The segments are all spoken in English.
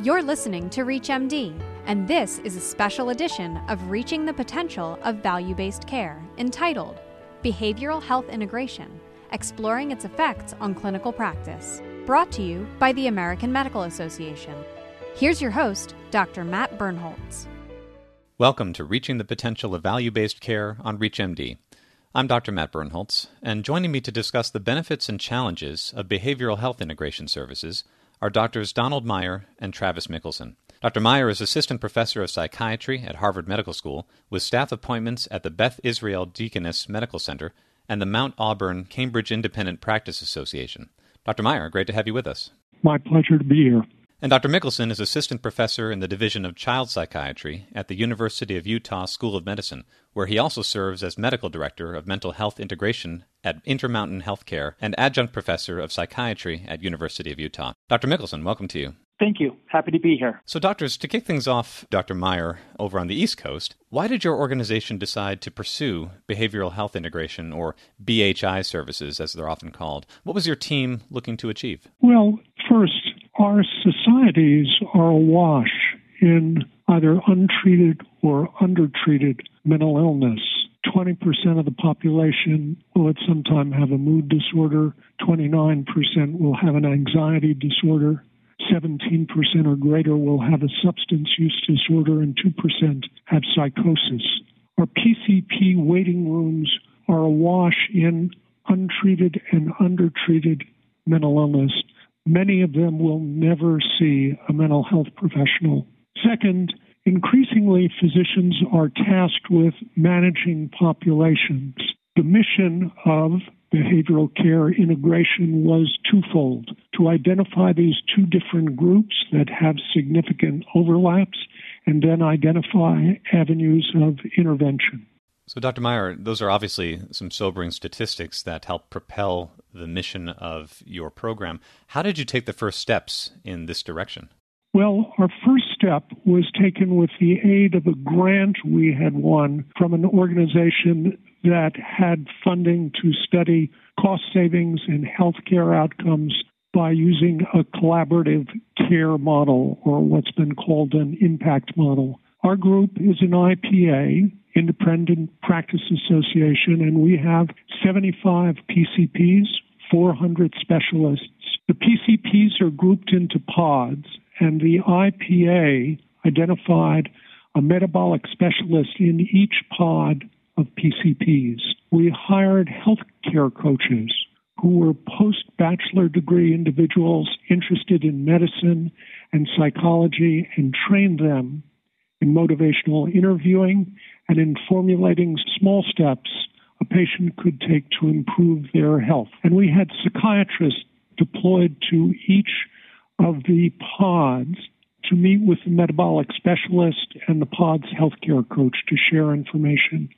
You're listening to ReachMD, and this is a special edition of Reaching the Potential of Value Based Care entitled Behavioral Health Integration Exploring Its Effects on Clinical Practice, brought to you by the American Medical Association. Here's your host, Dr. Matt Birnholz. Welcome to Reaching the Potential of Value Based Care on ReachMD. I'm Dr. Matt Birnholz, and joining me to discuss the benefits and challenges of behavioral health integration services are Doctors Donald Meyer and Travis Mickelson. Dr. Meyer is Assistant Professor of Psychiatry at Harvard Medical School, with staff appointments at the Beth Israel Deaconess Medical Center and the Mount Auburn Cambridge Independent Practice Association. Dr. Meyer, great to have you with us. My pleasure to be here. And Dr. Mickelson is assistant professor in the Division of Child Psychiatry at the University of Utah School of Medicine, where he also serves as medical director of mental health integration at Intermountain Healthcare and adjunct professor of psychiatry at University of Utah. Dr. Mickelson, welcome to you. Thank you. Happy to be here. So, doctors, to kick things off, Dr. Meyer, over on the East Coast, why did your organization decide to pursue behavioral health integration, or BHI services, as they're often called? What was your team looking to achieve? Well, first, our societies are awash in either untreated or undertreated mental illness. 20% of the population will at some time have a mood disorder, 29% will have an anxiety disorder, 17% or greater will have a substance use disorder, and 2% have psychosis. Our PCP waiting rooms are awash in untreated and undertreated mental illness many of them will never see a mental health professional. Second, increasingly physicians are tasked with managing populations. The mission of behavioral care integration was twofold to identify these two different groups that have significant overlaps and then identify avenues of intervention. So, Dr. Meyer, those are obviously some sobering statistics that help propel the mission of your program. How did you take the first steps in this direction? Well, our first step was taken with the aid of a grant we had won from an organization that had funding to study cost savings in healthcare outcomes by using a collaborative care model, or what's been called an impact model. Our group is an IPA, Independent Practice Association, and we have 75 PCPs, 400 specialists. The PCPs are grouped into pods, and the IPA identified a metabolic specialist in each pod of PCPs. We hired healthcare coaches who were post bachelor degree individuals interested in medicine and psychology and trained them in motivational interviewing and in formulating small steps a patient could take to improve their health. And we had psychiatrists deployed to each of the pods to meet with the metabolic specialist and the pod's healthcare coach to share information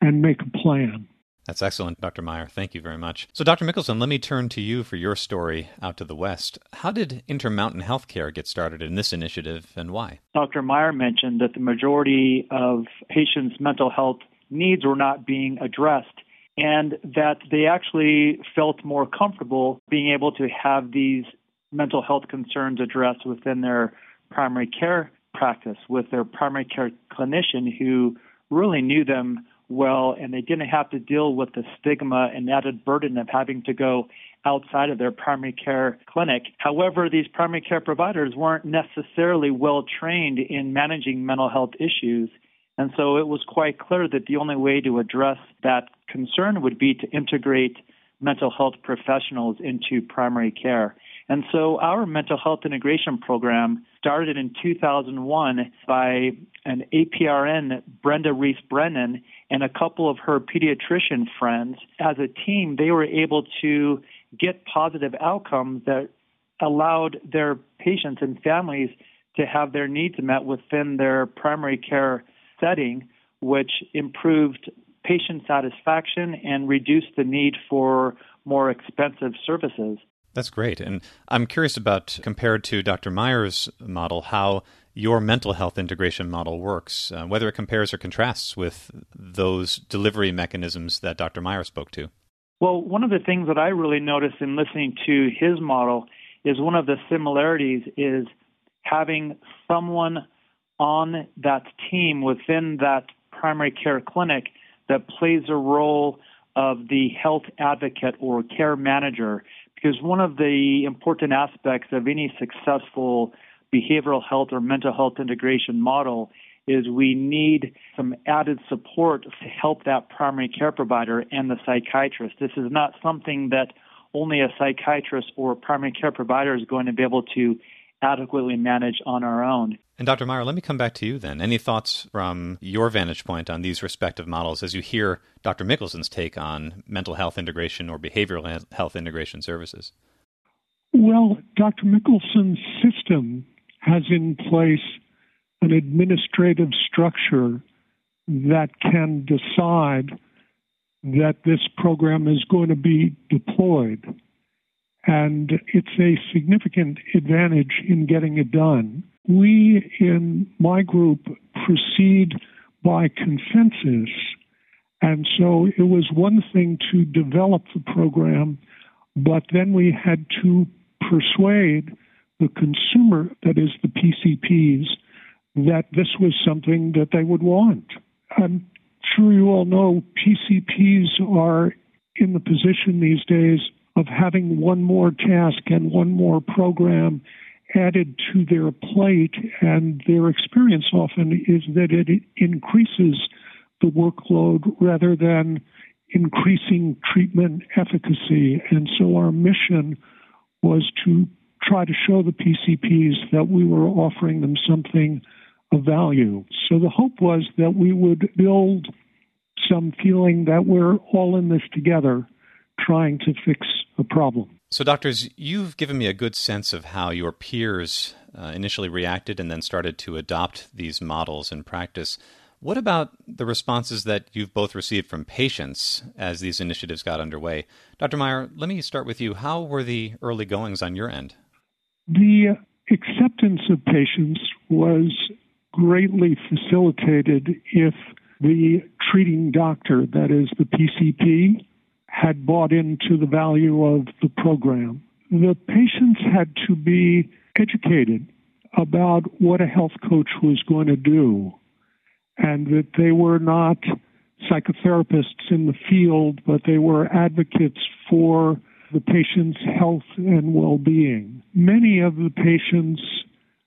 and make a plan. That's excellent, Dr. Meyer. Thank you very much. So, Dr. Mickelson, let me turn to you for your story out to the West. How did Intermountain Healthcare get started in this initiative and why? Dr. Meyer mentioned that the majority of patients' mental health needs were not being addressed and that they actually felt more comfortable being able to have these mental health concerns addressed within their primary care practice with their primary care clinician who really knew them well and they didn't have to deal with the stigma and added burden of having to go outside of their primary care clinic. However, these primary care providers weren't necessarily well trained in managing mental health issues. And so it was quite clear that the only way to address that concern would be to integrate mental health professionals into primary care. And so our mental health integration program started in 2001 by an APRN, Brenda Reese Brennan, and a couple of her pediatrician friends. As a team, they were able to get positive outcomes that allowed their patients and families to have their needs met within their primary care setting, which improved patient satisfaction and reduced the need for more expensive services. That's great. And I'm curious about, compared to Dr. Meyer's model, how your mental health integration model works, uh, whether it compares or contrasts with those delivery mechanisms that Dr. Meyer spoke to. Well, one of the things that I really noticed in listening to his model is one of the similarities is having someone on that team within that primary care clinic that plays a role of the health advocate or care manager. Because one of the important aspects of any successful behavioral health or mental health integration model is we need some added support to help that primary care provider and the psychiatrist. This is not something that only a psychiatrist or a primary care provider is going to be able to adequately manage on our own. And Dr. Meyer, let me come back to you then. Any thoughts from your vantage point on these respective models as you hear Dr. Mickelson's take on mental health integration or behavioral health integration services? Well, Dr. Mickelson's system has in place an administrative structure that can decide that this program is going to be deployed. And it's a significant advantage in getting it done. We in my group proceed by consensus. And so it was one thing to develop the program, but then we had to persuade the consumer, that is the PCPs, that this was something that they would want. I'm sure you all know PCPs are in the position these days of having one more task and one more program added to their plate, and their experience often is that it increases the workload rather than increasing treatment efficacy. And so our mission was to try to show the PCPs that we were offering them something of value. So the hope was that we would build some feeling that we're all in this together trying to fix a problem. So, doctors, you've given me a good sense of how your peers uh, initially reacted and then started to adopt these models in practice. What about the responses that you've both received from patients as these initiatives got underway? Dr. Meyer, let me start with you. How were the early goings on your end? The acceptance of patients was greatly facilitated if the treating doctor, that is the PCP, had bought into the value of the program. The patients had to be educated about what a health coach was going to do and that they were not psychotherapists in the field, but they were advocates for the patient's health and well being. Many of the patients,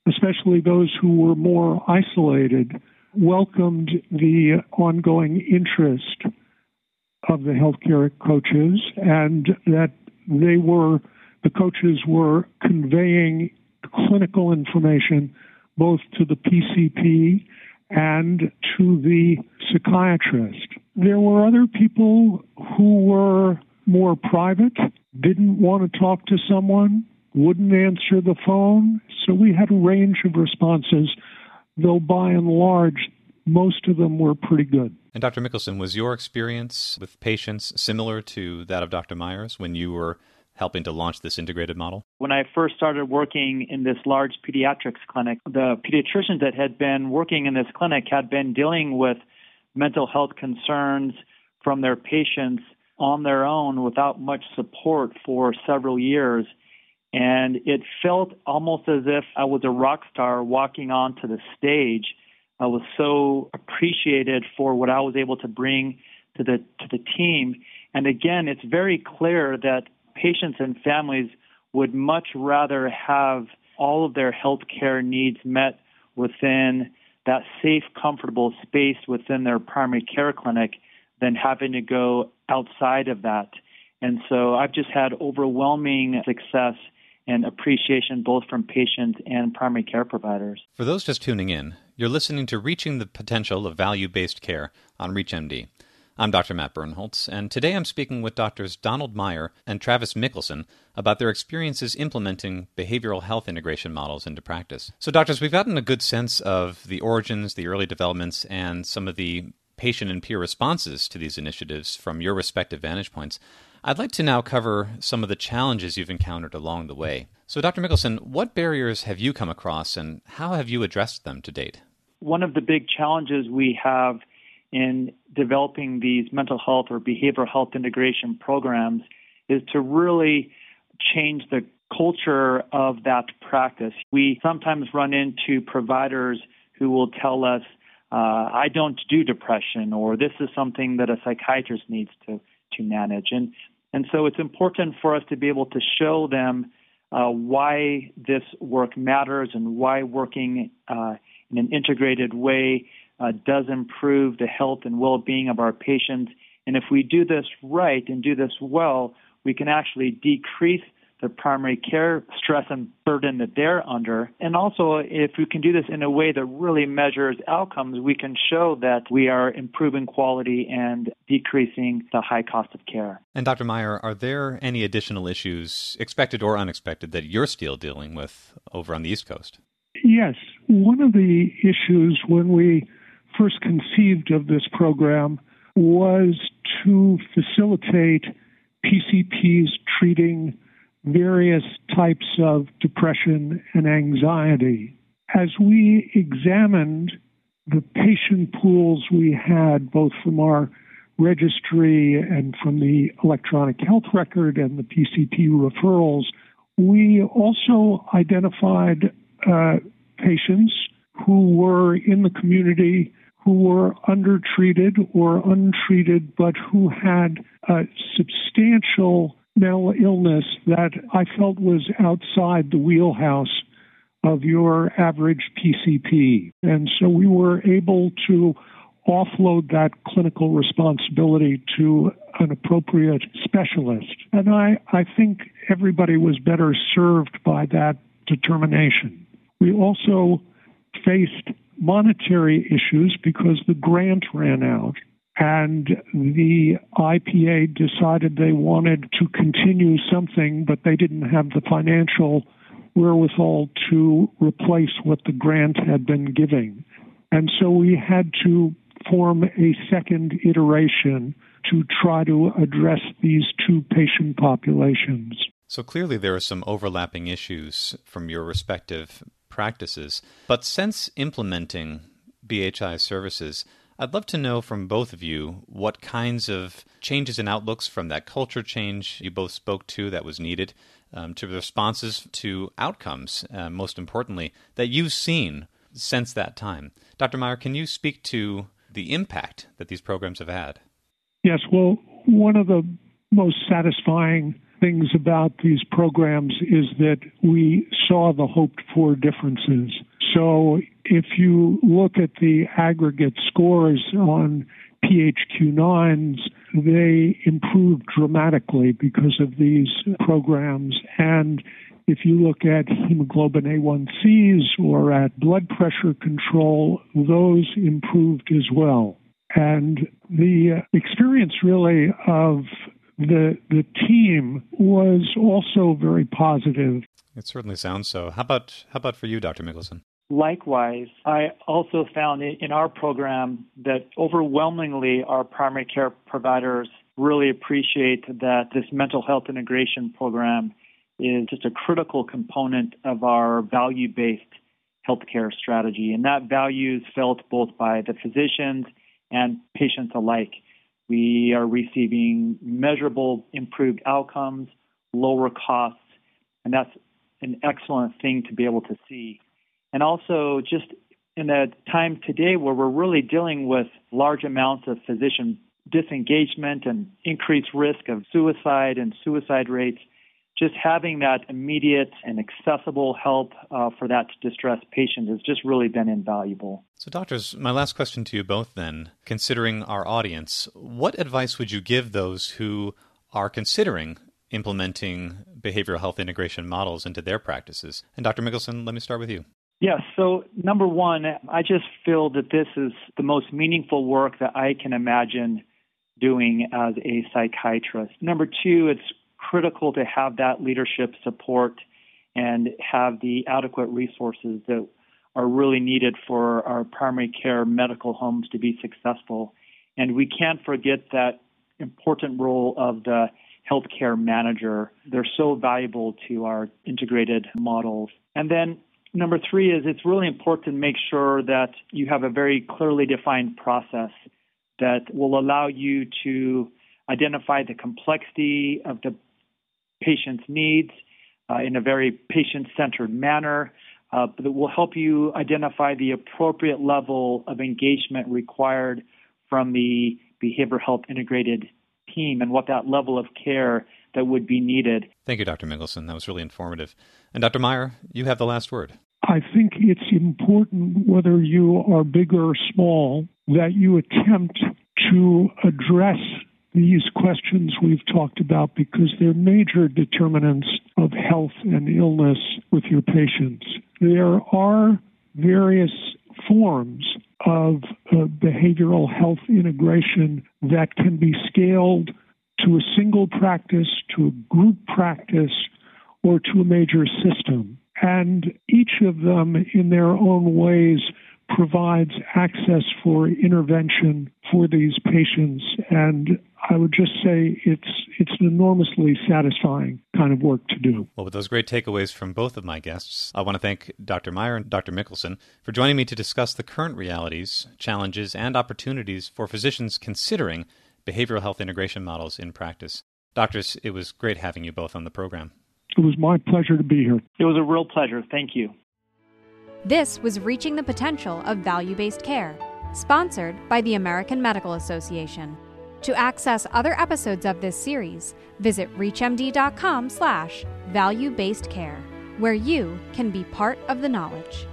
especially those who were more isolated, welcomed the ongoing interest of the healthcare coaches and that they were, the coaches were conveying clinical information both to the PCP and to the psychiatrist. There were other people who were more private, didn't want to talk to someone, wouldn't answer the phone. So we had a range of responses, though by and large, most of them were pretty good. And Dr. Mickelson, was your experience with patients similar to that of Dr. Myers when you were helping to launch this integrated model? When I first started working in this large pediatrics clinic, the pediatricians that had been working in this clinic had been dealing with mental health concerns from their patients on their own without much support for several years. And it felt almost as if I was a rock star walking onto the stage. I was so appreciated for what I was able to bring to the to the team. And again, it's very clear that patients and families would much rather have all of their health care needs met within that safe, comfortable space within their primary care clinic than having to go outside of that. And so I've just had overwhelming success and appreciation both from patients and primary care providers. For those just tuning in, you're listening to Reaching the Potential of Value Based Care on ReachMD. I'm Dr. Matt Birnholz, and today I'm speaking with doctors Donald Meyer and Travis Mickelson about their experiences implementing behavioral health integration models into practice. So, doctors, we've gotten a good sense of the origins, the early developments, and some of the patient and peer responses to these initiatives from your respective vantage points. I'd like to now cover some of the challenges you've encountered along the way. So, Dr. Mickelson, what barriers have you come across and how have you addressed them to date? One of the big challenges we have in developing these mental health or behavioral health integration programs is to really change the culture of that practice. We sometimes run into providers who will tell us, uh, I don't do depression, or this is something that a psychiatrist needs to, to manage. And, and so it's important for us to be able to show them uh, why this work matters and why working uh, in an integrated way uh, does improve the health and well being of our patients. And if we do this right and do this well, we can actually decrease the primary care stress and burden that they're under. And also, if we can do this in a way that really measures outcomes, we can show that we are improving quality and decreasing the high cost of care. And Dr. Meyer, are there any additional issues, expected or unexpected, that you're still dealing with over on the East Coast? Yes. One of the issues when we first conceived of this program was to facilitate PCPs treating various types of depression and anxiety. As we examined the patient pools we had, both from our registry and from the electronic health record and the PCP referrals, we also identified uh, patients who were in the community who were undertreated or untreated, but who had a substantial mental illness that I felt was outside the wheelhouse of your average PCP. And so we were able to offload that clinical responsibility to an appropriate specialist. And I, I think everybody was better served by that determination. We also faced monetary issues because the grant ran out and the IPA decided they wanted to continue something, but they didn't have the financial wherewithal to replace what the grant had been giving. And so we had to form a second iteration to try to address these two patient populations. So clearly, there are some overlapping issues from your respective practices. But since implementing BHI services, I'd love to know from both of you what kinds of changes in outlooks from that culture change you both spoke to that was needed um, to responses to outcomes, uh, most importantly, that you've seen since that time. Dr. Meyer, can you speak to the impact that these programs have had? Yes, well, one of the most satisfying things about these programs is that we saw the hoped for differences. So if you look at the aggregate scores on PHQ-9s, they improved dramatically because of these programs. And if you look at hemoglobin A1Cs or at blood pressure control, those improved as well. And the experience really of the the team was also very positive. It certainly sounds so. How about how about for you, Dr. Mickelson? Likewise, I also found in our program that overwhelmingly our primary care providers really appreciate that this mental health integration program is just a critical component of our value based healthcare strategy. And that value is felt both by the physicians and patients alike. We are receiving measurable improved outcomes, lower costs, and that's an excellent thing to be able to see. And also, just in a time today where we're really dealing with large amounts of physician disengagement and increased risk of suicide and suicide rates, just having that immediate and accessible help uh, for that distressed patient has just really been invaluable. So, doctors, my last question to you both then, considering our audience, what advice would you give those who are considering implementing behavioral health integration models into their practices? And Dr. Mickelson, let me start with you. Yes. So, number one, I just feel that this is the most meaningful work that I can imagine doing as a psychiatrist. Number two, it's critical to have that leadership support and have the adequate resources that are really needed for our primary care medical homes to be successful. And we can't forget that important role of the healthcare manager. They're so valuable to our integrated models. And then number three is it's really important to make sure that you have a very clearly defined process that will allow you to identify the complexity of the patient's needs, uh, in a very patient centered manner. Uh, that will help you identify the appropriate level of engagement required from the behavioral health integrated team and what that level of care that would be needed. Thank you, Dr. Mickelson. That was really informative. And Dr. Meyer, you have the last word. I think it's important, whether you are big or small, that you attempt to address these questions we've talked about because they're major determinants of health and illness with your patients. There are various forms of uh, behavioral health integration that can be scaled to a single practice, to a group practice, or to a major system. And each of them, in their own ways, provides access for intervention for these patients. And I would just say it's it's an enormously satisfying kind of work to do. Well, with those great takeaways from both of my guests, I want to thank Dr. Meyer and Dr. Mickelson for joining me to discuss the current realities, challenges, and opportunities for physicians considering behavioral health integration models in practice. Doctors, it was great having you both on the program. It was my pleasure to be here. It was a real pleasure. Thank you. This was Reaching the Potential of Value Based Care, sponsored by the American Medical Association. To access other episodes of this series, visit reachmd.com slash value-based care, where you can be part of the knowledge.